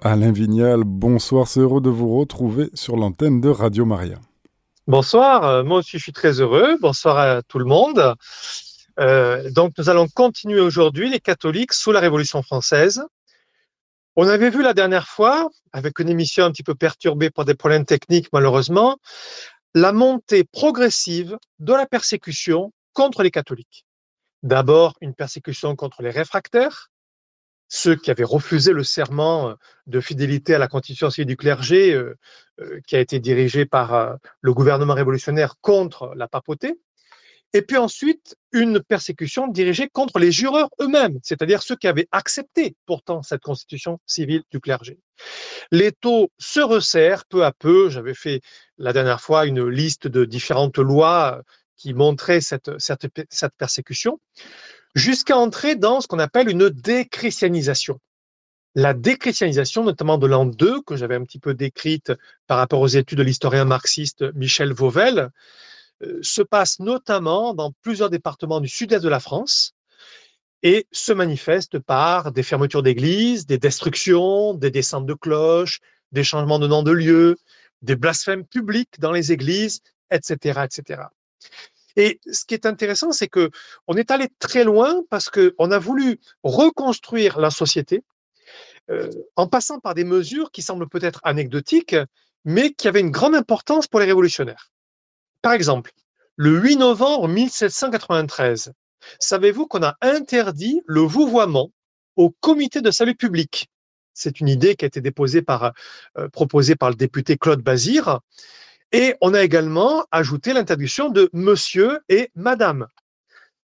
Alain Vignal, bonsoir, c'est heureux de vous retrouver sur l'antenne de Radio Maria. Bonsoir, euh, moi aussi je suis très heureux. Bonsoir à tout le monde. Euh, donc nous allons continuer aujourd'hui les catholiques sous la Révolution française. On avait vu la dernière fois, avec une émission un petit peu perturbée par des problèmes techniques malheureusement, la montée progressive de la persécution contre les catholiques. D'abord une persécution contre les réfractaires, ceux qui avaient refusé le serment euh, de fidélité à la constitution civile du clergé, euh, euh, qui a été dirigé par le gouvernement révolutionnaire contre la papauté. Et puis ensuite, une persécution dirigée contre les jureurs eux-mêmes, c'est-à-dire ceux qui avaient accepté pourtant cette constitution civile du clergé. Les taux se resserrent peu à peu. J'avais fait la dernière fois une liste de différentes lois qui montraient cette, persécution jusqu'à entrer dans ce qu'on appelle une déchristianisation. La déchristianisation, notamment de l'an 2, que j'avais un petit peu décrite par rapport aux études de l'historien marxiste Michel Vauvel, euh, se passe notamment dans plusieurs départements du sud-est de la France et se manifeste par des fermetures d'églises, des destructions, des descentes de cloches, des changements de nom de lieu, des blasphèmes publics dans les églises, etc., etc. Et ce qui est intéressant, c'est que on est allé très loin parce qu'on a voulu reconstruire la société euh, en passant par des mesures qui semblent peut-être anecdotiques, mais qui avaient une grande importance pour les révolutionnaires. Par exemple, le 8 novembre 1793, savez-vous qu'on a interdit le vouvoiement au comité de salut public? C'est une idée qui a été déposée par, euh, proposée par le député Claude Bazir et on a également ajouté l'interdiction de monsieur et madame.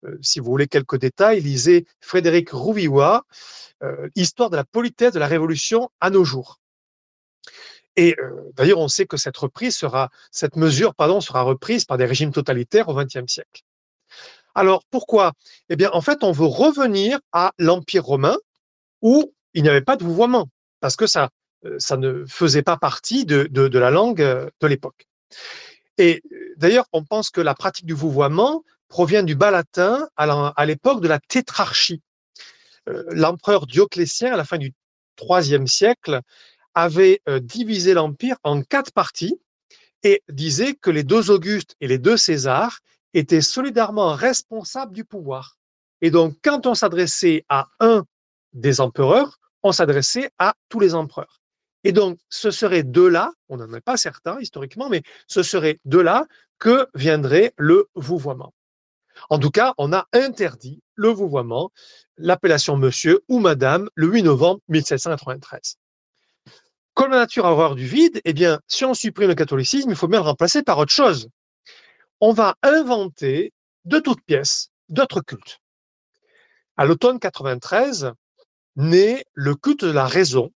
Euh, si vous voulez quelques détails, lisez Frédéric Rouvillois, euh, Histoire de la politesse de la Révolution à nos jours. Et euh, d'ailleurs, on sait que cette reprise sera, cette mesure, pardon, sera reprise par des régimes totalitaires au XXe siècle. Alors pourquoi? Eh bien, en fait, on veut revenir à l'Empire romain où il n'y avait pas de vouvoiement, parce que ça, ça ne faisait pas partie de, de la langue de l'époque. Et d'ailleurs, on pense que la pratique du vouvoiement provient du bas latin à l'époque de la tétrarchie. Euh, l'empereur Dioclétien, à la fin du IIIe siècle, avait euh, divisé l'empire en quatre parties et disait que les deux Augustes et les deux Césars étaient solidairement responsables du pouvoir. Et donc, quand on s'adressait à un des empereurs, on s'adressait à tous les empereurs. Et donc, ce serait de là, on n'en est pas certain historiquement, mais ce serait de là que viendrait le vouvoiement. En tout cas, on a interdit le vouvoiement, l'appellation monsieur ou madame, le 8 novembre 1793. Comme la nature a horreur du vide, eh bien, si on supprime le catholicisme, il faut bien le remplacer par autre chose. On va inventer de toutes pièces d'autres cultes. À l'automne 93, naît le culte de la raison,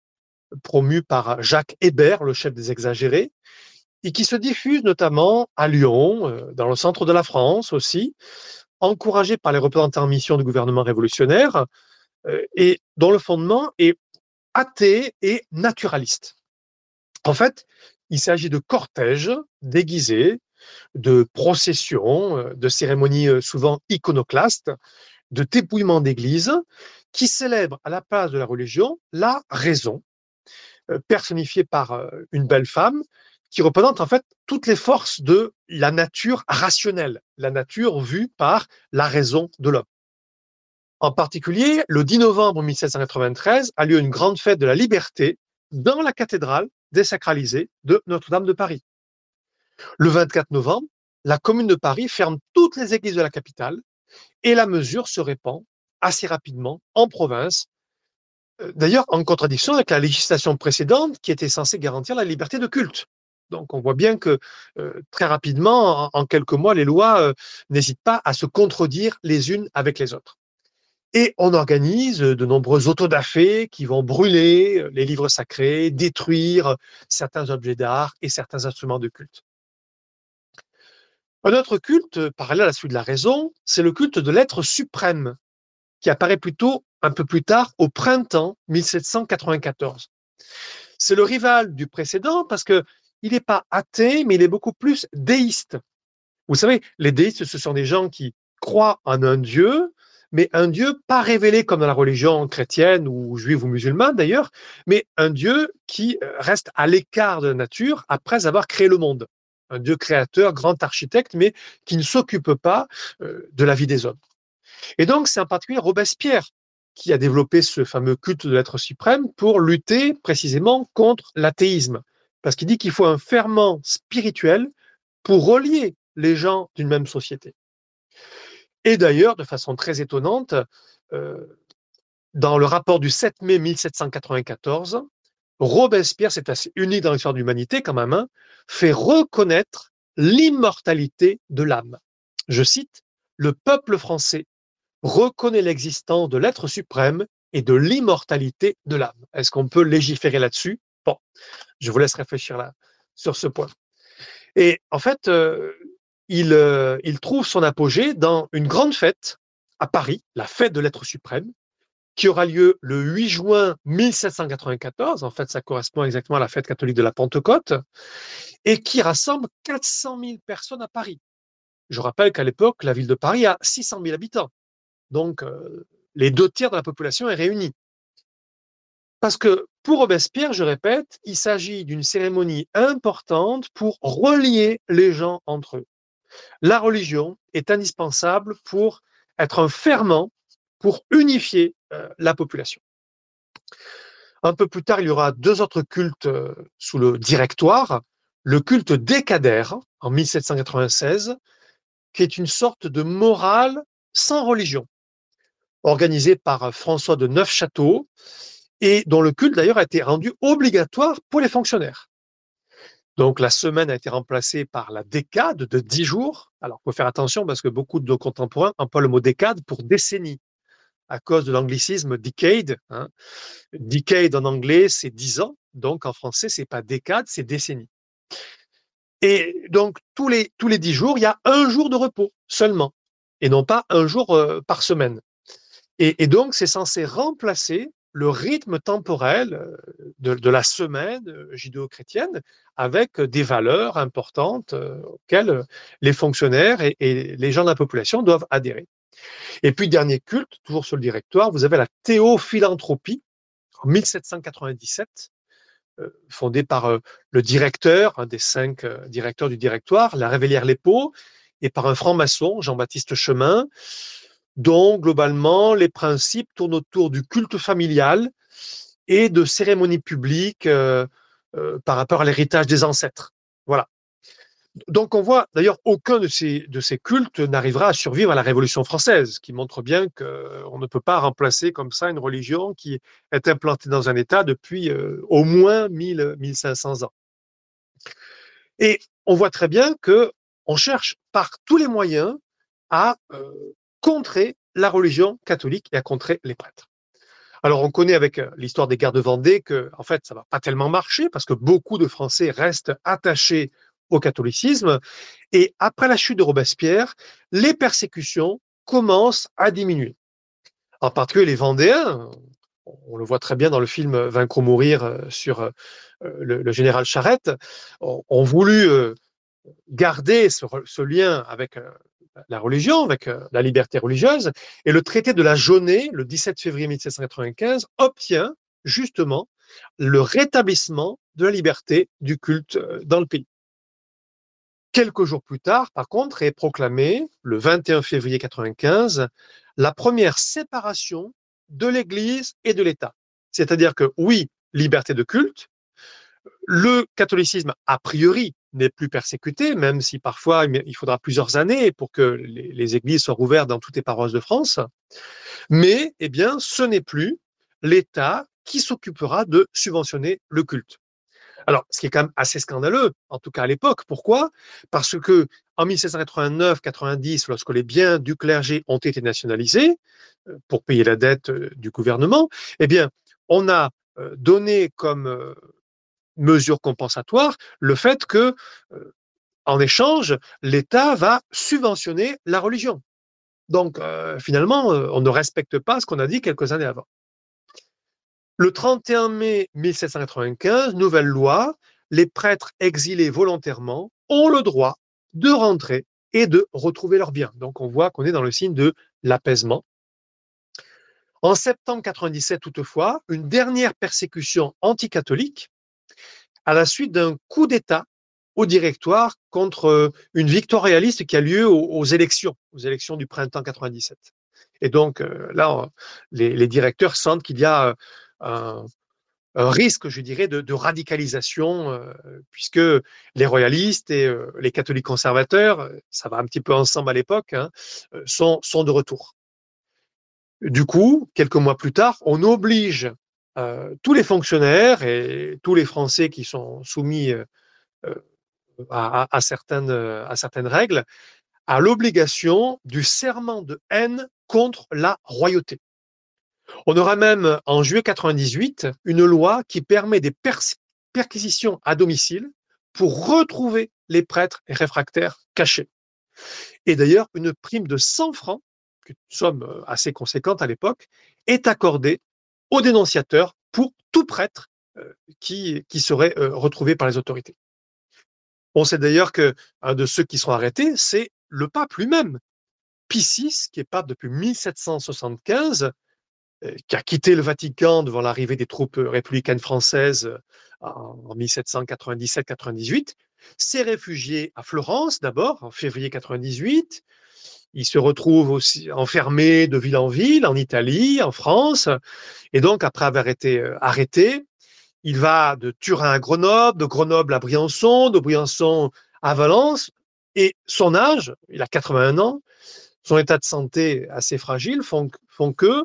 promu par Jacques Hébert, le chef des exagérés, et qui se diffuse notamment à Lyon, euh, dans le centre de la France aussi, encouragé par les représentants en mission du gouvernement révolutionnaire, euh, et dont le fondement est athée et naturaliste. En fait, il s'agit de cortèges déguisés, de processions, euh, de cérémonies souvent iconoclastes, de dépouillements d'églises, qui célèbrent à la place de la religion la raison, personnifié par euh, une belle femme qui représente en fait toutes les forces de la nature rationnelle, la nature vue par la raison de l'homme. En particulier, le 10 novembre 1793 a lieu une grande fête de la liberté dans la cathédrale désacralisée de Notre-Dame de Paris. Le 24 novembre, la commune de Paris ferme toutes les églises de la capitale et la mesure se répand assez rapidement en province d'ailleurs en contradiction avec la législation précédente qui était censée garantir la liberté de culte. Donc on voit bien que euh, très rapidement, en, quelques mois, les lois euh, n'hésitent pas à se contredire les unes avec les autres. Et on organise de nombreux autodafés qui vont brûler euh, les livres sacrés, détruire certains objets d'art et certains instruments de culte. Un autre culte, parallèle à celui de la raison, c'est le culte de l'être suprême, qui apparaît plutôt un peu plus tard, au printemps 1794. C'est le rival du précédent parce que il n'est pas athée, mais il est beaucoup plus déiste. Vous savez, les déistes, ce sont des gens qui croient en un Dieu, mais un Dieu pas révélé comme dans la religion chrétienne ou juive ou musulmane d'ailleurs, mais un Dieu qui euh, reste à l'écart de la nature après avoir créé le monde. Un Dieu créateur, grand architecte, mais qui ne s'occupe pas euh, de la vie des hommes. Et donc, c'est en particulier Robespierre qui a développé ce fameux culte de l'être suprême pour lutter précisément contre l'athéisme. Parce qu'il dit qu'il faut un ferment spirituel pour relier les gens d'une même société. Et d'ailleurs, de façon très étonnante, euh, dans le rapport du 7 mai 1794, Robespierre, c'est assez unique dans l'histoire de l'humanité quand même, hein, fait reconnaître l'immortalité de l'âme. Je cite, Le peuple français reconnaît l'existence de l'être suprême et de l'immortalité de l'âme. Est-ce qu'on peut légiférer là-dessus? Bon, je vous laisse réfléchir là sur ce point. Et en fait, euh, il, euh, il trouve son apogée dans une grande fête à Paris, la fête de l'être suprême, qui aura lieu le 8 juin 1794. En fait, ça correspond exactement à la fête catholique de la Pentecôte, et qui rassemble 400 000 personnes à Paris. Je rappelle qu'à l'époque, la ville de Paris a 600 000 habitants. Donc, euh, les deux tiers de la population est réunie. Parce que pour Robespierre, je répète, il s'agit d'une cérémonie importante pour relier les gens entre eux. La religion est indispensable pour être un ferment, pour unifier euh, la population. Un peu plus tard, il y aura deux autres cultes euh, sous le directoire. Le culte décadaire, en 1796, qui est une sorte de morale sans religion organisé par euh, François de Neufchâteau et dont le culte d'ailleurs a été rendu obligatoire pour les fonctionnaires. Donc la semaine a été remplacée par la décade de dix jours. Alors il faut faire attention parce que beaucoup de nos contemporains emploient le mot décade pour décennie à cause de l'anglicisme decade. Hein. Decade en anglais c'est dix ans, donc en français c'est pas décade, c'est décennie. Et donc tous les tous les dix jours il y a un jour de repos seulement et non pas un jour euh, par semaine. Et, donc, c'est censé remplacer le rythme temporel euh, de, la semaine euh, judéo-chrétienne avec des valeurs importantes euh, auxquelles les fonctionnaires et, les gens de la population doivent adhérer. Et puis, dernier culte, toujours sur le directoire, vous avez la théophilanthropie en 1797, fondée par le directeur, un des cinq directeurs du directoire, la Révélière Lépo, et par un franc-maçon, Jean-Baptiste Chemin, dont globalement les principes tournent autour du culte familial et de cérémonies publiques euh, euh, par rapport à l'héritage des ancêtres. Voilà. Donc on voit d'ailleurs aucun de ces, cultes n'arrivera à survivre à la Révolution française, qui montre bien qu'on ne peut pas remplacer comme ça une religion qui est implantée dans un État depuis euh, au moins 1000, 1500 ans. Et on voit très bien que on cherche par tous les moyens à contrer la religion catholique et à contrer les prêtres. Alors, on connaît avec euh, l'histoire des guerres de Vendée que, en fait, ça va pas tellement marcher parce que beaucoup de Français restent attachés au catholicisme. Et après la chute de Robespierre, les persécutions commencent à diminuer. En particulier les Vendéens, on le voit très bien dans le film Vaincre ou mourir euh, sur euh, le, général Charette, ont, voulu garder ce lien avec la religion, avec euh, la liberté religieuse. Et le traité de la Jaunée, le 17 février 1795, obtient justement le rétablissement de la liberté du culte euh, dans le pays. Quelques jours plus tard, par contre, est proclamée, le 21 février 95, la première séparation de l'Église et de l'État. C'est-à-dire que oui, liberté de culte, le catholicisme, a priori, n'est plus persécuté, même si parfois il faudra plusieurs années pour que les, églises soient ouvertes dans toutes les paroisses de France. Mais, eh bien, ce n'est plus l'État qui s'occupera de subventionner le culte. Alors, ce qui est quand même assez scandaleux, en tout cas à l'époque. Pourquoi? Parce que en 1789-90, lorsque les biens du clergé ont été nationalisés euh, pour payer la dette euh, du gouvernement, eh bien, on a euh, donné comme mesure compensatoire le fait que, euh, en échange, l'État va subventionner la religion. Donc, euh, finalement, euh, on ne respecte pas ce qu'on a dit quelques années avant. Le 31 mai 1795, nouvelle loi, les prêtres exilés volontairement ont le droit de rentrer et de retrouver leurs biens. Donc on voit qu'on est dans le signe de l'apaisement. En septembre 97, toutefois, une dernière persécution anticatholique à la suite d'un coup d'État au directoire contre euh, une victoire réaliste qui a lieu aux, élections, aux élections du printemps 97. Et donc euh, là, les, directeurs sentent qu'il y a un, risque, je dirais, de, radicalisation, puisque les royalistes et les catholiques conservateurs, ça va un petit peu ensemble à l'époque, hein, sont de retour. Du coup, quelques mois plus tard, on oblige euh, tous les fonctionnaires et tous les Français qui sont soumis euh, euh, à, certaines, règles à l'obligation du serment de haine contre la royauté. On aura même en juillet 98 une loi qui permet des perquisitions à domicile pour retrouver les prêtres réfractaires cachés. Et d'ailleurs, une prime de 100 francs une somme assez conséquente à l'époque, est accordée au dénonciateur pour tout prêtre euh, qui, qui serait euh, retrouvé par les autorités. On sait d'ailleurs qu'un de ceux qui seront arrêtés, c'est le pape lui-même. Pie VI, qui est pape depuis 1775, qui a quitté le Vatican devant l'arrivée des troupes républicaines françaises en 1797-98, s'est réfugié à Florence d'abord, en février 98, il se retrouve aussi enfermé de ville en ville, en Italie, en France. Et donc, après avoir été euh, arrêté, il va de Turin à Grenoble, de Grenoble à Briançon, de Briançon à Valence. Et son âge, il a 81 ans, son état de santé assez fragile font, font que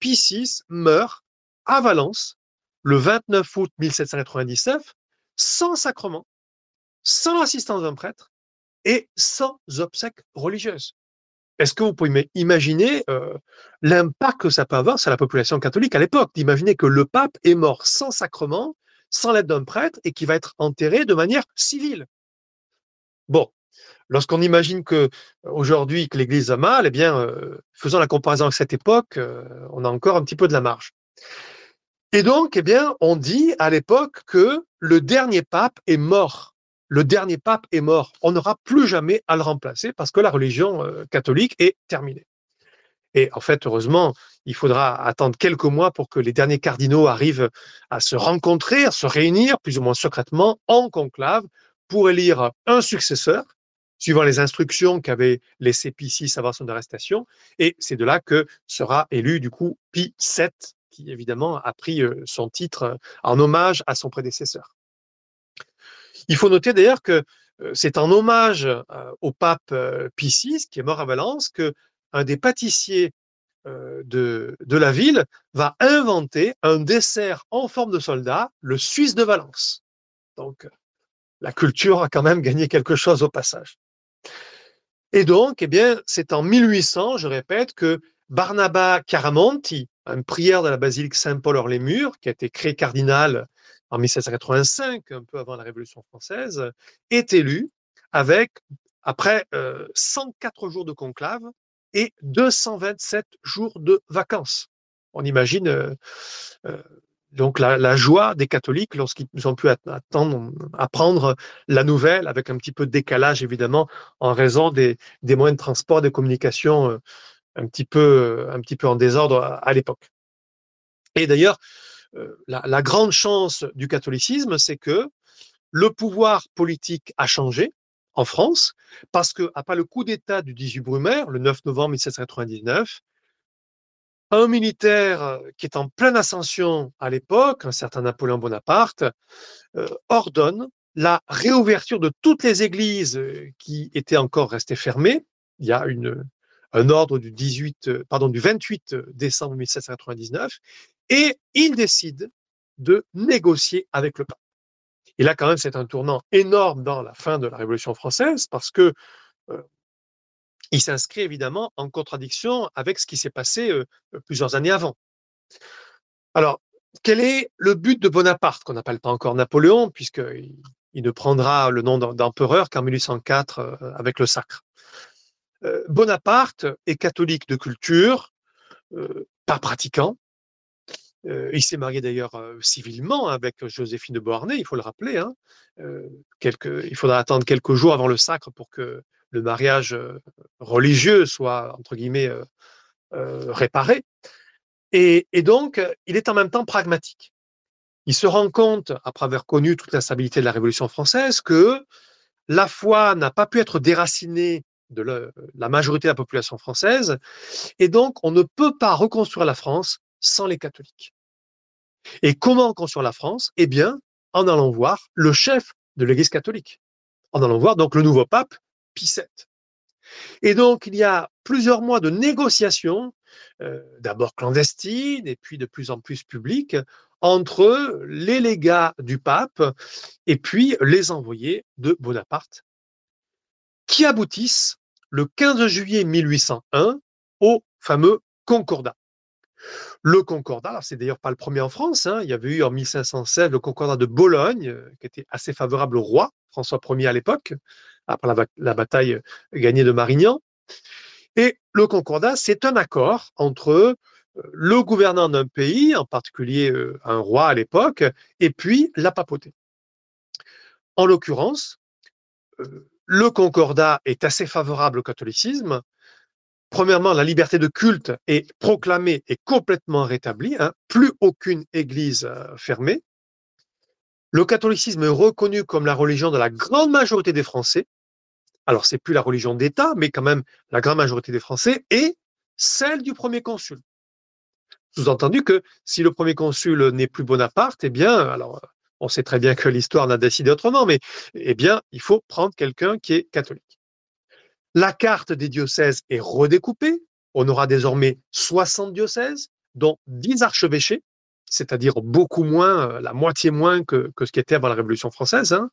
Pie VI meurt à Valence le 29 août 1799 sans sacrement, sans l'assistance d'un prêtre et sans obsèques religieuses. Est-ce que vous pouvez imaginer euh, l'impact que ça peut avoir sur la population catholique à l'époque? D'imaginer que le pape est mort sans sacrement, sans l'aide d'un prêtre, et qui va être enterré de manière civile. Bon, lorsqu'on imagine que aujourd'hui que l'Église a mal, eh bien, euh, faisant la comparaison avec cette époque, euh, on a encore un petit peu de la marge. Et donc, eh bien, on dit à l'époque que le dernier pape est mort le dernier pape est mort. On n'aura plus jamais à le remplacer parce que la religion euh, catholique est terminée. Et en fait, heureusement, il faudra attendre quelques mois pour que les derniers cardinaux arrivent à se rencontrer, à se réunir, plus ou moins secrètement, en conclave, pour élire un successeur, suivant les instructions qu'avait laissé Pie VI avant son arrestation. Et c'est de là que sera élu, du coup, Pie VII, qui évidemment a pris euh, son titre en hommage à son prédécesseur. Il faut noter d'ailleurs que euh, c'est en hommage euh, au pape euh, Pie qui est mort à Valence, que un des pâtissiers de, de, la ville va inventer un dessert en forme de soldat, le Suisse de Valence. Donc, la culture a quand même gagné quelque chose au passage. Et donc, eh bien, c'est en 1800, je répète, que Barnaba Caramonti, un prieur de la basilique Saint-Paul hors les murs, qui a été créé cardinal en 1785, un peu avant la Révolution française, est élu avec, après 104 euh, jours de conclave et 227 jours de vacances. On imagine euh, euh, donc la, joie des catholiques lorsqu'ils ont pu attendre, apprendre la nouvelle avec un petit peu de décalage évidemment en raison des, moyens de transport, des communications un petit peu, un petit peu en désordre à l'époque. Et d'ailleurs, euh, la, grande chance du catholicisme, c'est que le pouvoir politique a changé en France, parce que, pas le coup d'État du 18 Brumaire, le 9 novembre 1799, un militaire euh, qui est en pleine ascension à l'époque, un certain Napoléon Bonaparte, euh, ordonne la réouverture de toutes les églises qui étaient encore restées fermées. Il y a un ordre du, 18, pardon, du 28 décembre 1799 et il décide de négocier avec le pape. Et là, quand même, c'est un tournant énorme dans la fin de la Révolution française parce que euh, il s'inscrit évidemment en contradiction avec ce qui s'est passé euh, plusieurs années avant. Alors, quel est le but de Bonaparte, qu'on n'appelle pas encore Napoléon, puisqu'il il ne prendra le nom d'empereur qu'en 1804 euh, avec le sacre? Bonaparte est catholique de culture, pas pratiquant, euh, il s'est marié d'ailleurs euh, civilement avec Joséphine de Beauharnais, il faut le rappeler. Hein. Euh, il faudra attendre quelques jours avant le sacre pour que le mariage religieux soit, entre guillemets, réparé. Et, donc, il est en même temps pragmatique. Il se rend compte, après avoir connu toute la stabilité de la Révolution française, que la foi n'a pas pu être déracinée de la majorité de la population française, et donc on ne peut pas reconstruire la France sans les catholiques. Et comment construire la France? Eh bien, en allant voir le chef de l'Église catholique, en allant voir donc le nouveau pape, Pie VII. Et donc, il y a plusieurs mois de négociations, euh, d'abord clandestines et puis de plus en plus publiques, entre les légats du pape et puis les envoyés de Bonaparte, qui aboutissent le 15 juillet 1801 au fameux Concordat. Le Concordat, c'est d'ailleurs pas le premier en France, hein, il y avait eu en 1516 le Concordat de Bologne, euh, qui était assez favorable au roi, François Ier à l'époque, après la, bataille euh, gagnée de Marignan. Et le Concordat, c'est un accord entre euh, le gouvernant d'un pays, en particulier un roi à l'époque, et puis la papauté. En l'occurrence, le Concordat est assez favorable au catholicisme, Premièrement, la liberté de culte est proclamée et complètement rétablie, hein. plus aucune église euh, fermée. Le catholicisme est reconnu comme la religion de la grande majorité des Français. Alors, c'est plus la religion d'État, mais quand même la grande majorité des Français et celle du premier consul. Sous-entendu que si le premier consul n'est plus Bonaparte, eh bien, alors, on sait très bien que l'histoire n'a décidé autrement, mais eh bien, il faut prendre quelqu'un qui est catholique. La carte des diocèses est redécoupée. On aura désormais 60 diocèses, dont 10 archevêchés, c'est-à-dire beaucoup moins, euh, la moitié moins que, ce qui était avant la Révolution française, hein,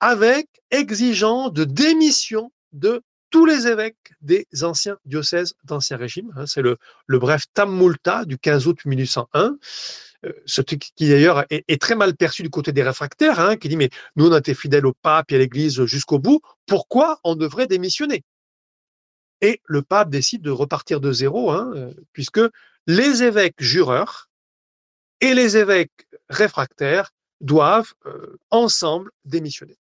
avec exigeant de démission de tous les évêques des anciens diocèses d'Ancien Régime. Hein. c'est le, bref Tam Multa du 15 août 1801 euh, ce qui d'ailleurs est, très mal perçu du côté des réfractaires, hein, qui dit mais nous on a été fidèles au pape et à l'Église jusqu'au bout, pourquoi on devrait démissionner? Et le pape décide de repartir de zéro, hein, euh, puisque les évêques jureurs et les évêques réfractaires doivent euh, ensemble démissionner.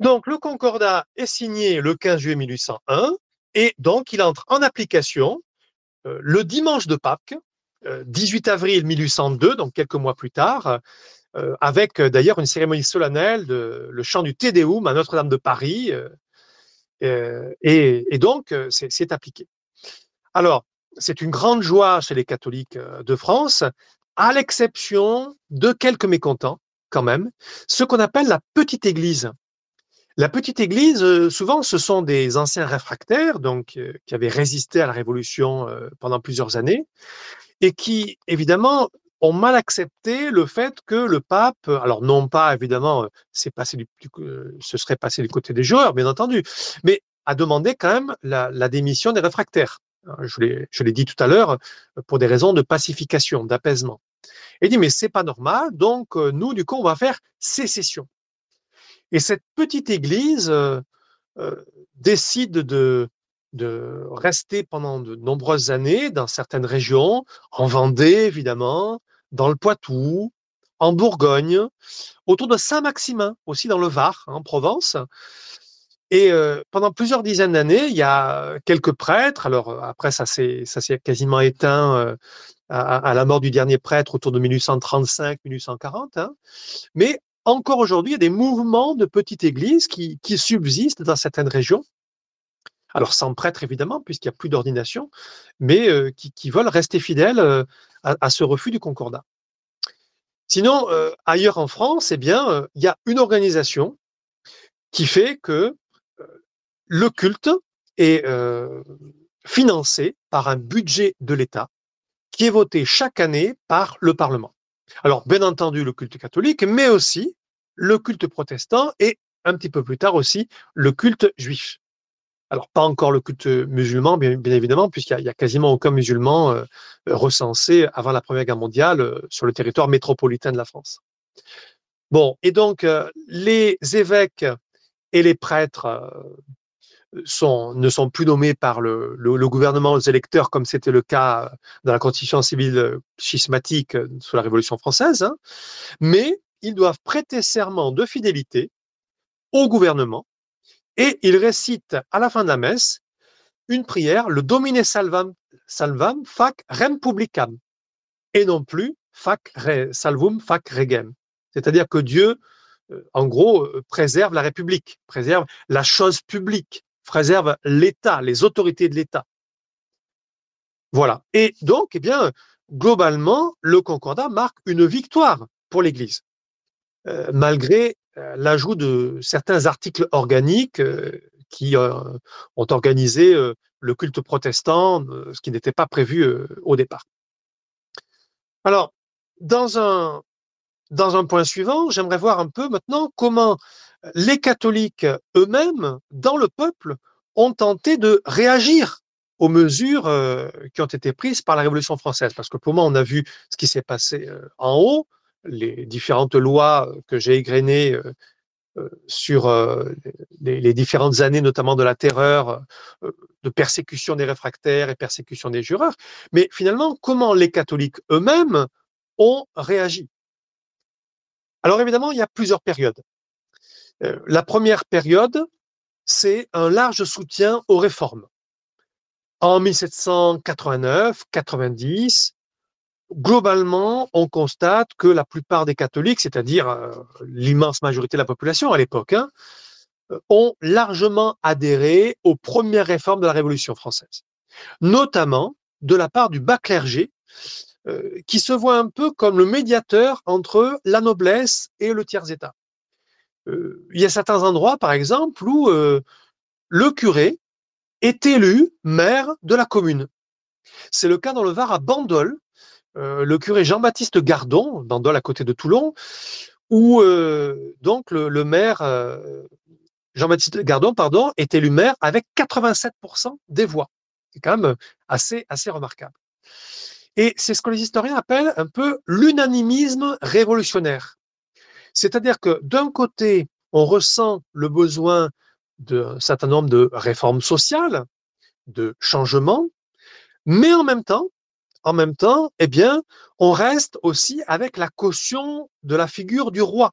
Donc le concordat est signé le 15 juillet 1801 et donc il entre en application le dimanche de Pâques, 18 euh, avril 1802, donc quelques mois plus tard, euh, avec euh, d'ailleurs une cérémonie solennelle, de, le chant du Te Deum à Notre-Dame de Paris. et, donc, c'est appliqué. Alors, c'est une grande joie chez les catholiques de France, à l'exception de quelques mécontents, quand même, ce qu'on appelle la petite église. La petite église, souvent, ce sont des anciens réfractaires, donc qui avaient résisté à la Révolution pendant plusieurs années, et qui, évidemment, ont mal accepté le fait que le pape, alors non pas évidemment, ce serait passé du côté des joueurs, bien entendu, mais a demandé quand même la, démission des réfractaires. Je l'ai dit tout à l'heure, pour des raisons de pacification, d'apaisement. Et dit, mais c'est pas normal, donc nous, du coup, on va faire sécession. Et cette petite église euh, décide de, rester pendant de nombreuses années dans certaines régions, en Vendée évidemment, dans le Poitou, en Bourgogne, autour de Saint-Maximin, aussi dans le Var, en Provence. Et euh, pendant plusieurs dizaines d'années, il y a quelques prêtres. Alors euh, après, ça s'est quasiment éteint euh, à, la mort du dernier prêtre autour de 1835-1840. Hein. Mais encore aujourd'hui, il y a des mouvements de petites églises qui, subsistent dans certaines régions alors sans prêtre évidemment, puisqu'il n'y a plus d'ordination, mais euh, qui, veulent rester fidèles euh, à, ce refus du concordat. Sinon, euh, ailleurs en France, eh bien, il y a une organisation qui fait que le culte est financé par un budget de l'État qui est voté chaque année par le Parlement. Alors, bien entendu, le culte catholique, mais aussi le culte protestant et un petit peu plus tard aussi le culte juif. Alors, pas encore le culte musulman, bien, évidemment, puisqu'il n'y a, quasiment aucun musulman euh, recensé avant la Première Guerre mondiale euh, sur le territoire métropolitain de la France. Bon, et donc, euh, les évêques et les prêtres ne sont plus nommés par le, gouvernement aux électeurs, comme c'était le cas dans la constitution civile schismatique sous la Révolution française, hein, mais ils doivent prêter serment de fidélité au gouvernement et il récite à la fin de la messe une prière, le Domine salvam, salvam fac rem publicam. et non plus fac salvum fac regem. C'est-à-dire que Dieu, euh, en gros, euh, préserve la République, préserve la chose publique, préserve l'État, les autorités de l'État. Voilà. Et donc, eh bien, globalement, le concordat marque une victoire pour l'Église, malgré l'ajout de certains articles organiques qui ont organisé le culte protestant, ce qui n'était pas prévu au départ. Alors, dans un, dans un point suivant, j'aimerais voir un peu maintenant comment les catholiques eux-mêmes, dans le peuple, ont tenté de réagir aux mesures euh, qui ont été prises par la Révolution française. Parce que pour moi, on a vu ce qui s'est passé euh, en haut, les différentes lois que j'ai égrenées euh, sur les, les, différentes années, notamment de la terreur, de persécution des réfractaires et persécution des jureurs. Mais finalement, comment les catholiques eux-mêmes ont réagi? Alors évidemment, il y a plusieurs périodes. Euh, la première période, c'est un large soutien aux réformes. En 1789-90, globalement, on constate que la plupart des catholiques, c'est-à-dire euh, l'immense majorité de la population à l'époque, hein, euh, ont largement adhéré aux premières réformes de la Révolution française, notamment de la part du bas clergé, euh, qui se voit un peu comme le médiateur entre la noblesse et le tiers-état. Euh, il y a certains endroits, par exemple, où le curé est élu maire de la commune. C'est le cas dans le Var à Bandol, le curé Jean-Baptiste Gardon, Bandol à côté de Toulon, où donc le, maire Jean-Baptiste Gardon pardon, est élu maire avec 87% des voix. C'est quand même assez, assez remarquable. Et c'est ce que les historiens appellent un peu l'unanimisme révolutionnaire. C'est-à-dire que d'un côté, on ressent le besoin d'un certain nombre de réformes sociales, de changements, mais en même temps, en même temps, eh bien, on reste aussi avec la caution de la figure du roi.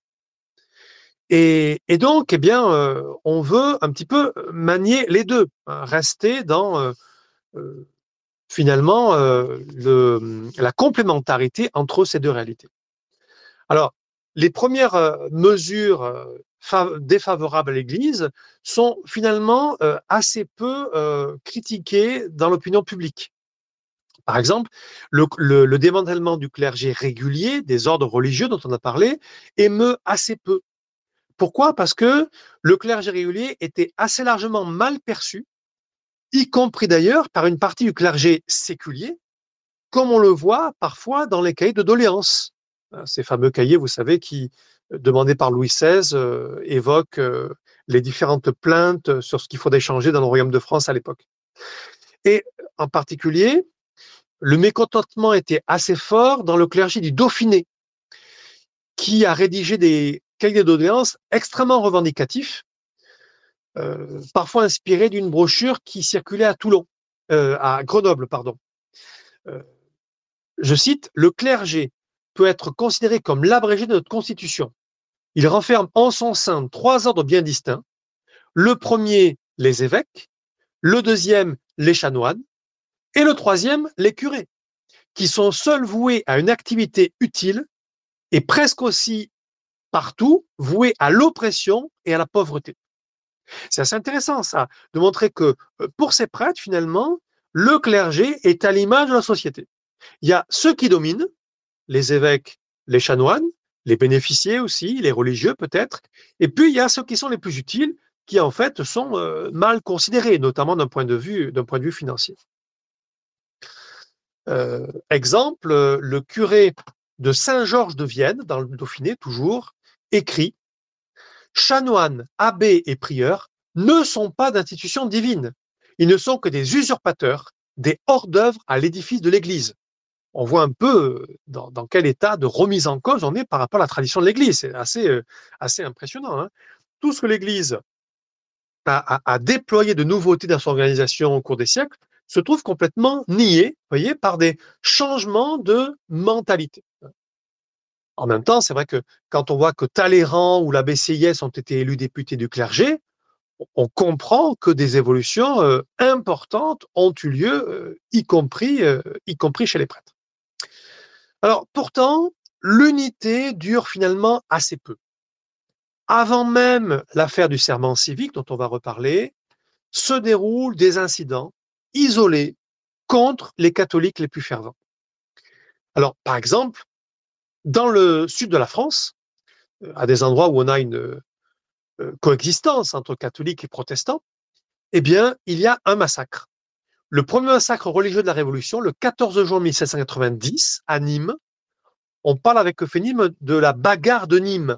Et, donc, eh bien, euh, on veut un petit peu manier les deux, hein, rester dans euh, euh, finalement euh, le, la complémentarité entre ces deux réalités. Alors, les premières euh, mesures euh, défavorables à l'Église sont finalement assez peu critiquées dans l'opinion publique. Par exemple, le, le, démantèlement du clergé régulier, des ordres religieux dont on a parlé, émeut assez peu. Pourquoi? Parce que le clergé régulier était assez largement mal perçu y compris d'ailleurs par une partie du clergé séculier, comme on le voit parfois dans les cahiers de doléances. Hein, ces fameux cahiers, vous savez, qui, euh, demandés par Louis XVI, euh, évoquent euh, les différentes plaintes sur ce qu'il faudrait changer dans le royaume de France à l'époque. Et en particulier, le mécontentement était assez fort dans le clergé du Dauphiné, qui a rédigé des cahiers doléances extrêmement revendicatifs, euh, parfois inspiré d'une brochure qui circulait à Toulon, euh, à Grenoble, pardon. Euh, je cite, le clergé peut être considéré comme l'abrégé de notre Constitution. Il renferme en son sein trois ordres bien distincts. Le premier, les évêques, le deuxième, les chanoines, et le troisième, les curés, qui sont seuls voués à une activité utile et presque aussi partout voués à l'oppression et à la pauvreté. C'est assez intéressant ça, de montrer que euh, pour ces prêtres, finalement, le clergé est à l'image de la société. Il y a ceux qui dominent, les évêques, les chanoines, les bénéficiés aussi, les religieux peut-être, et puis il y a ceux qui sont les plus utiles, qui en fait sont euh, mal considérés, notamment d'un point de vue d'un point de vue financier. Euh, exemple, le curé de Saint-Georges de Vienne, dans le Dauphiné toujours, écrit chanoines, abbés et prieurs ne sont pas d'institutions divines. Ils ne sont que des usurpateurs, des hors-d'œuvre à l'édifice de l'Église. On voit un peu euh, dans, quel état de remise en cause on est par rapport à la tradition de l'Église. C'est assez, euh, assez impressionnant. Hein. Tout ce que l'Église a, déployé de nouveautés dans son organisation au cours des siècles se trouve complètement nié, voyez, par des changements de mentalité. En même temps, c'est vrai que quand on voit que Talleyrand ou la BCIS ont été élus députés du clergé, on comprend que des évolutions euh, importantes ont eu lieu, euh, euh, y compris chez les prêtres. Alors pourtant, l'unité dure finalement assez peu. Avant même l'affaire du serment civique dont on va reparler, se déroulent des incidents isolés contre les catholiques les plus fervents. Alors, par exemple, dans le sud de la France, euh, à des endroits où on a une euh, coexistence entre catholiques et protestants, eh bien, il y a un massacre. Le premier massacre religieux de la Révolution, le 14 juin 1790, à Nîmes, on parle avec euphémisme de la bagarre de Nîmes.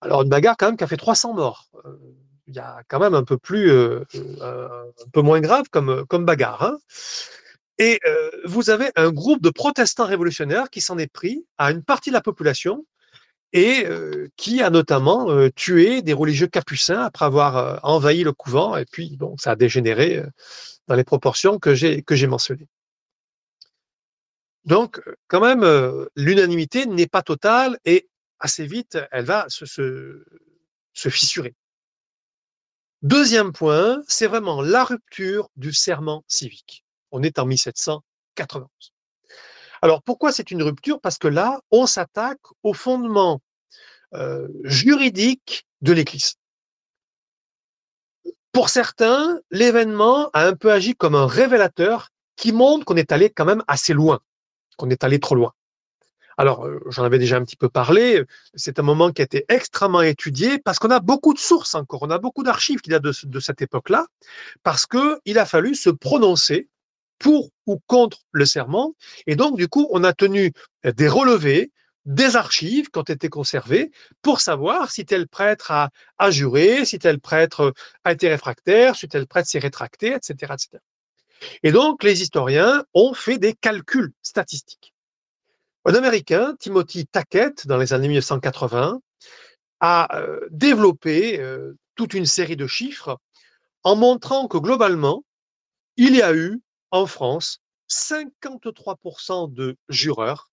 Alors, une bagarre quand même qui a fait 300 morts. Euh, il y a quand même un peu plus, un peu moins grave comme, comme bagarre. Hein. Et euh, vous avez un groupe de protestants révolutionnaires qui s'en est pris à une partie de la population et euh, qui a notamment euh, tué des religieux capucins après avoir envahi le couvent. Et puis, bon, ça a dégénéré dans les proportions que j'ai que j'ai mentionnées. Donc, quand même, l'unanimité n'est pas totale et assez vite, elle va se, se, se fissurer. Deuxième point, c'est vraiment la rupture du serment civique. On est en 1791. Alors pourquoi c'est une rupture? Parce que là, on s'attaque au fondement euh, juridique de l'Église. Pour certains, l'événement a un peu agi comme un révélateur qui montre qu'on est allé quand même assez loin, qu'on est allé trop loin. Alors, euh, j'en avais déjà un petit peu parlé, c'est un moment qui a été extrêmement étudié parce qu'on a beaucoup de sources encore, on a beaucoup d'archives qui datent de, de cette époque-là, parce qu'il a fallu se prononcer pour ou contre le serment. Et donc, du coup, on a tenu des relevés, des archives qui ont été conservées pour savoir si tel prêtre a, a juré, si tel prêtre a été réfractaire, si tel prêtre s'est rétracté, etc., etc. Et donc, les historiens ont fait des calculs statistiques. Un Américain, Timothy Tackett, dans les années 1980, a euh, développé euh, toute une série de chiffres en montrant que globalement, il y a eu en France 53% de jureurs,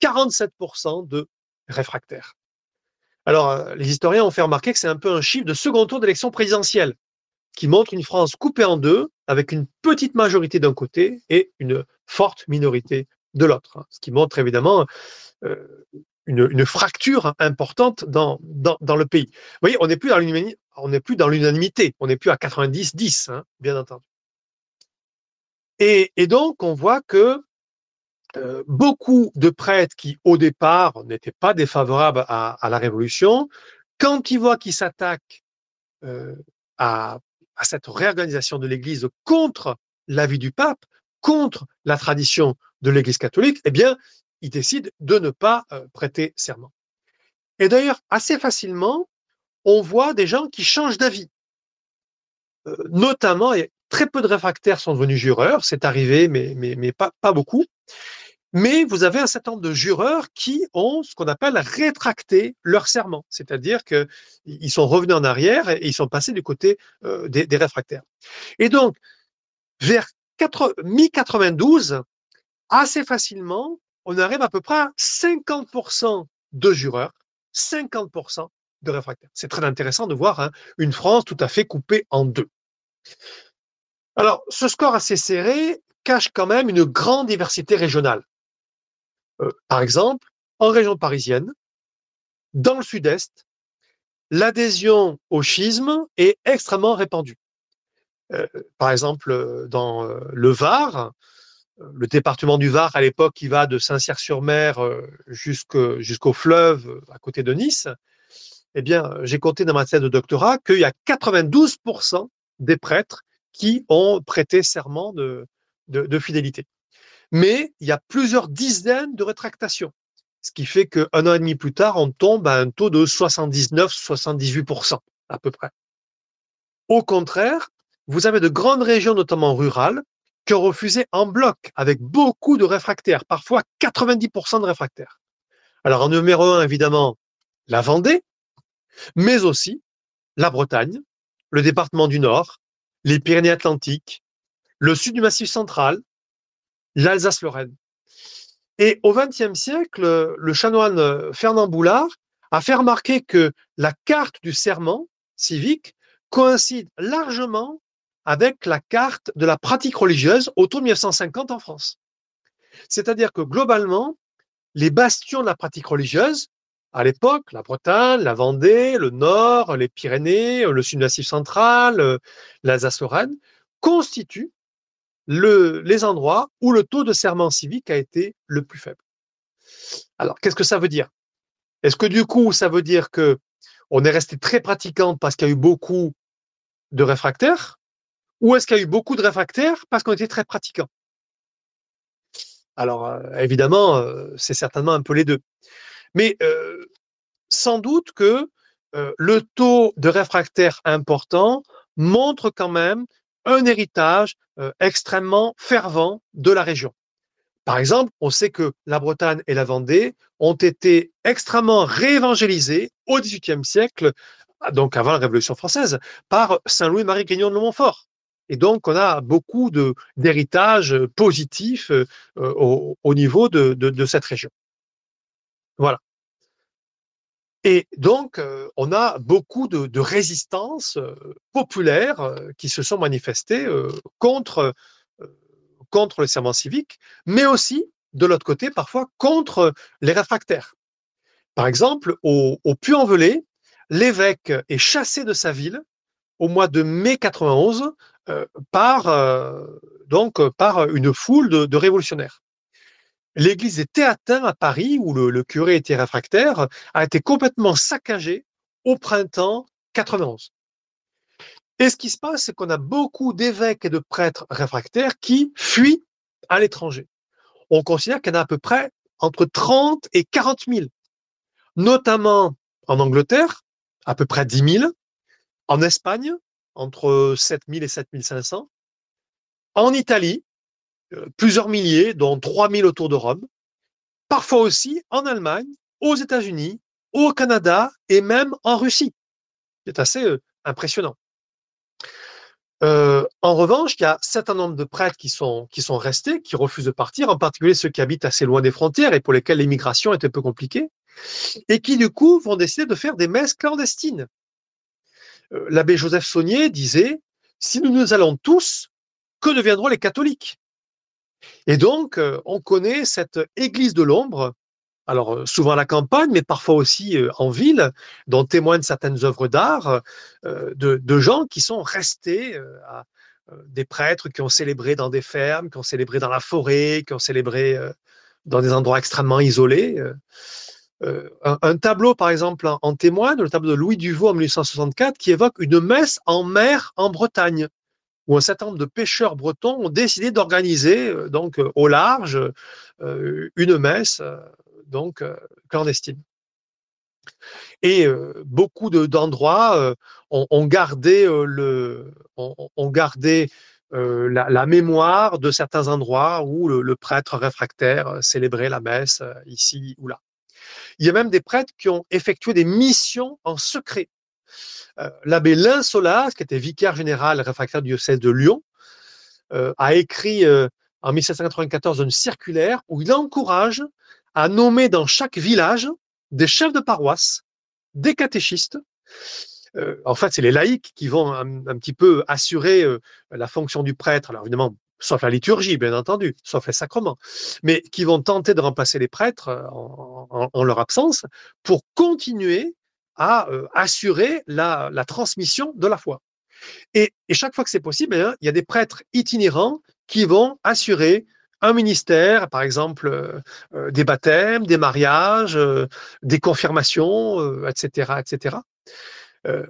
47% de réfractaires. Alors, euh, les historiens ont fait remarquer que c'est un peu un chiffre de second tour d'élection présidentielle qui montre une France coupée en deux, avec une petite majorité d'un côté et une forte minorité de l'autre. Hein. Ce qui montre évidemment euh, une, fracture importante dans, le pays. Vous voyez, on n'est plus dans l'unanimité, on n'est plus à 90-10, hein, bien entendu. Et, donc, on voit que euh, beaucoup de prêtres qui, au départ, n'étaient pas défavorables à, la Révolution, quand ils voient qu'ils s'attaquent euh, à, cette réorganisation de l'Église contre l'avis du pape, contre la tradition de l'Église catholique, eh bien, ils décident de ne pas euh, prêter serment. Et d'ailleurs, assez facilement, on voit des gens qui changent d'avis. notamment, Très peu de réfractaires sont devenus jureurs, c'est arrivé, mais, mais, mais pas, pas beaucoup. Mais vous avez un certain nombre de jureurs qui ont ce qu'on appelle rétracté leur serment, c'est-à-dire qu'ils sont revenus en arrière et ils sont passés du côté euh, des, des, réfractaires. Et donc, vers mi-92, assez facilement, on arrive à peu près à 50% de jureurs, 50% de réfractaires. C'est très intéressant de voir hein, une France tout à fait coupée en deux. Alors, ce score assez serré cache quand même une grande diversité régionale. Euh, par exemple, en région parisienne, dans le sud-est, l'adhésion au schisme est extrêmement répandue. Euh, par exemple, dans euh, le Var, le département du Var à l'époque qui va de Saint-Cyr-sur-Mer jusqu'au fleuve à côté de Nice, eh bien, j'ai compté dans ma thèse de doctorat qu'il y a 92% des prêtres qui ont prêté serment de, fidélité. Mais il y a plusieurs dizaines de rétractations, ce qui fait qu'un an et demi plus tard, on tombe à un taux de 79-78% à peu près. Au contraire, vous avez de grandes régions, notamment rurales, qui ont refusé en bloc, avec beaucoup de réfractaires, parfois 90% de réfractaires. Alors en numéro un, évidemment, la Vendée, mais aussi la Bretagne, le département du Nord, les Pyrénées-Atlantiques, le sud du Massif central, l'Alsace-Lorraine. Et au XXe siècle, le chanoine Fernand Boulard a fait remarquer que la carte du serment civique coïncide largement avec la carte de la pratique religieuse autour de 1950 en France. C'est-à-dire que globalement, les bastions de la pratique religieuse, à l'époque, la Bretagne, la Vendée, le Nord, les Pyrénées, le Sud-Massif central, l'Alsace-Lorraine, constituent le, les endroits où le taux de serment civique a été le plus faible. Alors, qu'est-ce que ça veut dire? Est-ce que du coup, ça veut dire que on est resté très pratiquant parce qu'il y a eu beaucoup de réfractaires? Ou est-ce qu'il y a eu beaucoup de réfractaires parce qu'on était très pratiquant Alors, euh, évidemment, euh, c'est certainement un peu les deux. Mais euh, sans doute que le taux de réfractaires important montre quand même un héritage extrêmement fervent de la région. Par exemple, on sait que la Bretagne et la Vendée ont été extrêmement réévangélisées au XVIIIe siècle, donc avant la Révolution française, par Saint Louis-Marie Grignon de Montfort. Et donc, on a beaucoup d'héritage positif euh, au, niveau de, cette région. Voilà. Et donc, euh, on a beaucoup de, résistances euh, populaires qui se sont manifestées contre contre le serment civique, mais aussi, de l'autre côté, parfois contre les réfractaires. Par exemple, au, au Puy-en-Velay, l'évêque est chassé de sa ville au mois de mai 91 euh, par, euh, donc, par une foule de, révolutionnaires. L'église des Théatins à Paris, où le, le, curé était réfractaire, a été complètement saccagée au printemps 91. Et ce qui se passe, c'est qu'on a beaucoup d'évêques et de prêtres réfractaires qui fuient à l'étranger. On considère qu'il y en a à peu près entre 30 et 40 000, notamment en Angleterre, à peu près 10 000, en Espagne, entre 7 000 et 7 500, en Italie, euh, plusieurs milliers, dont 3 000 autour de Rome, parfois aussi en Allemagne, aux États-Unis, au Canada et même en Russie. C'est assez euh, impressionnant. Euh, en revanche, il y a un certain nombre de prêtres qui sont, qui sont restés, qui refusent de partir, en particulier ceux qui habitent assez loin des frontières et pour lesquels l'immigration est un peu compliquée, et qui du coup vont décider de faire des messes clandestines. Euh, l'abbé Joseph Saunier disait, si nous nous allons tous, que deviendront les catholiques? Et donc, euh, on connaît cette église de l'ombre alors euh, souvent à la campagne, mais parfois aussi en ville, dont témoignent certaines œuvres d'art de, gens qui sont restés des prêtres qui ont célébré dans des fermes, qui ont célébré dans la forêt, qui ont célébré dans des endroits extrêmement isolés. Un, tableau, par exemple, en, témoigne, le tableau de Louis Duvaux en 1864, qui évoque une messe en mer en Bretagne, où un certain nombre de pêcheurs bretons ont décidé d'organiser, donc au large, une messe donc euh, clandestine. Et euh, beaucoup d'endroits euh, ont, gardé la, mémoire de certains endroits où le, prêtre réfractaire célébrait la messe ici ou là. Il y a même des prêtres qui ont effectué des missions en secret. L'abbé Linsolas, qui était vicaire général réfractaire du diocèse de Lyon, a écrit en 1794 une circulaire où il encourage à nommer dans chaque village des chefs de paroisse, des catéchistes. Euh, en fait, c'est les laïcs qui vont un, petit peu assurer euh, la fonction du prêtre. Alors évidemment, sauf la liturgie, bien entendu, sauf les sacrements, mais qui vont tenter de remplacer les prêtres euh, en, leur absence pour continuer à assurer la, transmission de la foi. Et, chaque fois que c'est possible, eh il y a des prêtres itinérants qui vont assurer un ministère, par exemple euh, euh, des baptêmes, des mariages, euh, des confirmations, etc., etc.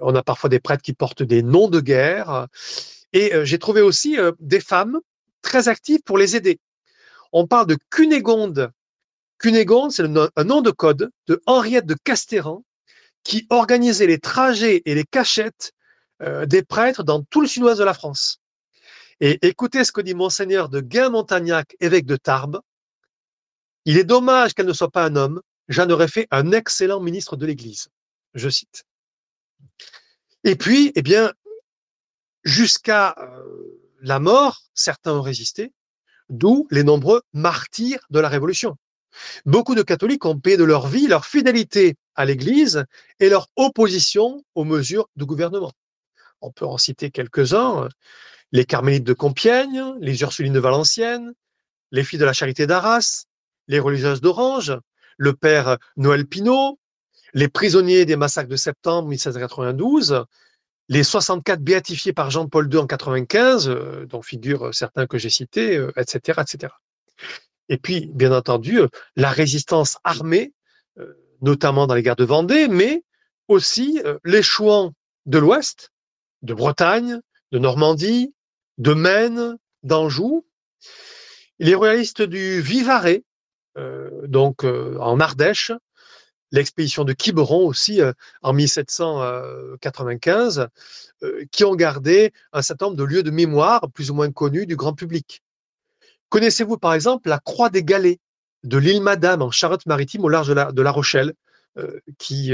on a parfois des prêtres qui portent des noms de guerre. Et j'ai trouvé aussi des femmes très actives pour les aider. On parle de Cunégonde. Cunégonde, c'est un nom de code de Henriette de Castéran qui organisait les trajets et les cachettes des prêtres dans tout le sud-ouest de la France. Et écoutez ce que dit Monseigneur de Guin-Montagnac, évêque de Tarbes. Il est dommage qu'elle ne soit pas un homme. J'en aurais fait un excellent ministre de l'Église. Je cite. Et puis, eh bien, jusqu'à euh, la mort, certains ont résisté, d'où les nombreux martyrs de la Révolution. Beaucoup de catholiques ont payé de leur vie leur fidélité à l'Église et leur opposition aux mesures du gouvernement. On peut en citer quelques-uns les Carmélites de Compiègne, les Ursulines de Valenciennes, les Filles de la Charité d'Arras, les Religieuses d'Orange, le père Noël Pinault, les prisonniers des massacres de septembre 1792, les 64 béatifiés par Jean-Paul II en 95, euh, dont figurent certains que j'ai cités, etc., etc. Et puis, bien entendu, la résistance armée, notamment dans les guerres de Vendée, mais aussi les chouans de l'Ouest, de Bretagne, de Normandie, de Maine, d'Anjou, les royalistes du Vivarais, euh, donc euh, en Ardèche, l'expédition de Quiberon aussi euh, en 1795, qui ont gardé un certain nombre de lieux de mémoire plus ou moins connus du grand public. Connaissez-vous par exemple la Croix des Galets de l'île Madame en Charente-Maritime au large de la, Rochelle, qui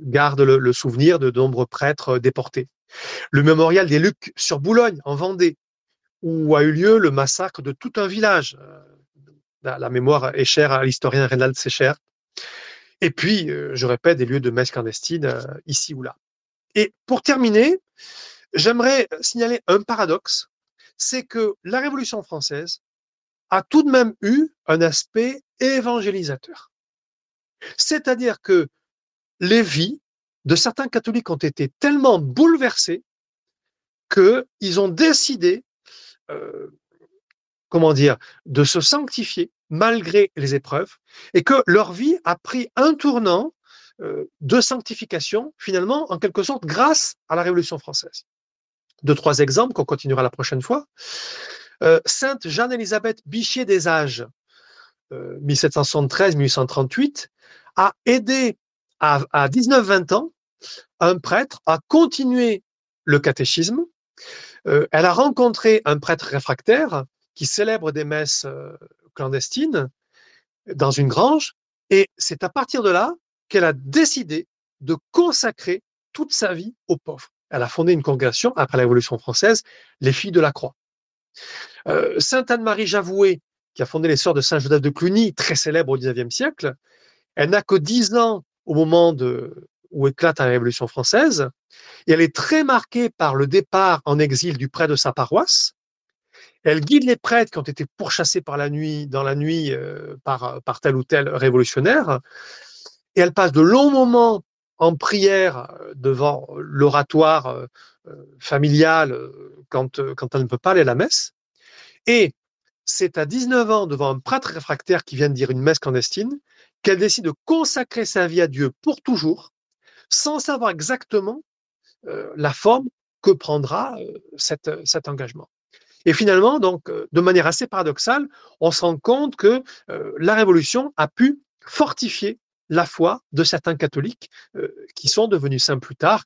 garde le, souvenir de nombreux prêtres déportés? Le mémorial des Lucs sur Boulogne en Vendée, où a eu lieu le massacre de tout un village. Euh, la, mémoire est chère à l'historien Reynald Secher. Et puis, euh, je répète, des lieux de messe clandestine euh, ici ou là. Et pour terminer, j'aimerais signaler un paradoxe, c'est que la Révolution française a tout de même eu un aspect évangélisateur. C'est-à-dire que les vies de certains catholiques ont été tellement bouleversées qu'ils ont décidé euh, comment dire, de se sanctifier malgré les épreuves, et que leur vie a pris un tournant euh, de sanctification, finalement, en quelque sorte, grâce à la Révolution française. Deux, trois exemples qu'on continuera la prochaine fois. Euh, Sainte Jeanne-Élisabeth Bichier des Âges, 1773-1838, a aidé à, à 19-20 ans un prêtre à continuer le catéchisme euh, elle a rencontré un prêtre réfractaire qui célèbre des messes euh, clandestines dans une grange, et c'est à partir de là qu'elle a décidé de consacrer toute sa vie aux pauvres. Elle a fondé une congrégation après la Révolution française, les Filles de la Croix. Euh, Sainte Anne-Marie Javoué, qui a fondé les Sœurs de Saint-Joseph de Cluny, très célèbre au XIXe siècle, elle n'a que dix ans au moment où éclate la Révolution française, et elle est très marquée par le départ en exil du prêtre de sa paroisse. Elle guide les prêtres qui ont été pourchassés par la nuit, dans la nuit euh, par, par tel ou tel révolutionnaire, et elle passe de longs moments en prière euh, devant l'oratoire euh, familial quand, quand elle ne peut pas aller à la messe. Et c'est à 19 ans, devant un prêtre réfractaire qui vient de dire une messe clandestine, qu'elle décide de consacrer sa vie à Dieu pour toujours, sans savoir exactement la forme que prendra cet engagement. Et finalement, donc, euh, de manière assez paradoxale, on se rend compte que la Révolution a pu fortifier la foi de certains catholiques qui sont devenus saints plus tard.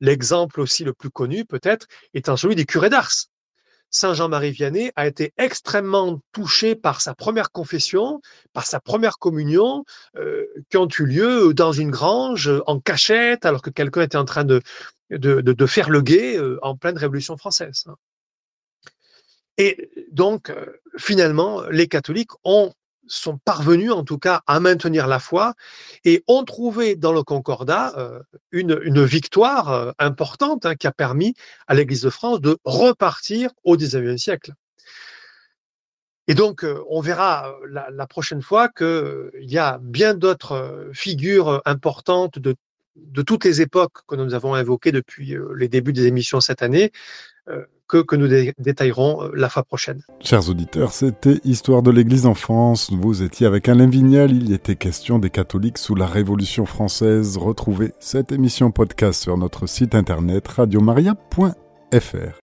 L'exemple aussi le plus connu, peut-être, étant celui des curés d'Ars. Saint Jean-Marie Vianney a été extrêmement touché par sa première confession, par sa première communion, euh, qui ont eu lieu dans une grange, en cachette, alors que quelqu'un était en train de, faire le guet euh, en pleine Révolution française. Et donc, euh, finalement, les catholiques ont sont parvenus en tout cas à maintenir la foi et ont trouvé dans le Concordat euh, une, victoire euh, importante hein, qui a permis à l'Église de France de repartir au XIXe siècle. Et donc, on verra la, prochaine fois qu'il y a bien d'autres figures importantes de, de toutes les époques que nous avons évoquées depuis les débuts des émissions cette année, que, nous détaillerons euh, la fois prochaine. Chers auditeurs, c'était Histoire de l'Église en France. Vous étiez avec Alain Vignal. Il était question des catholiques sous la Révolution française. Retrouvez cette émission podcast sur notre site internet radiomaria.fr.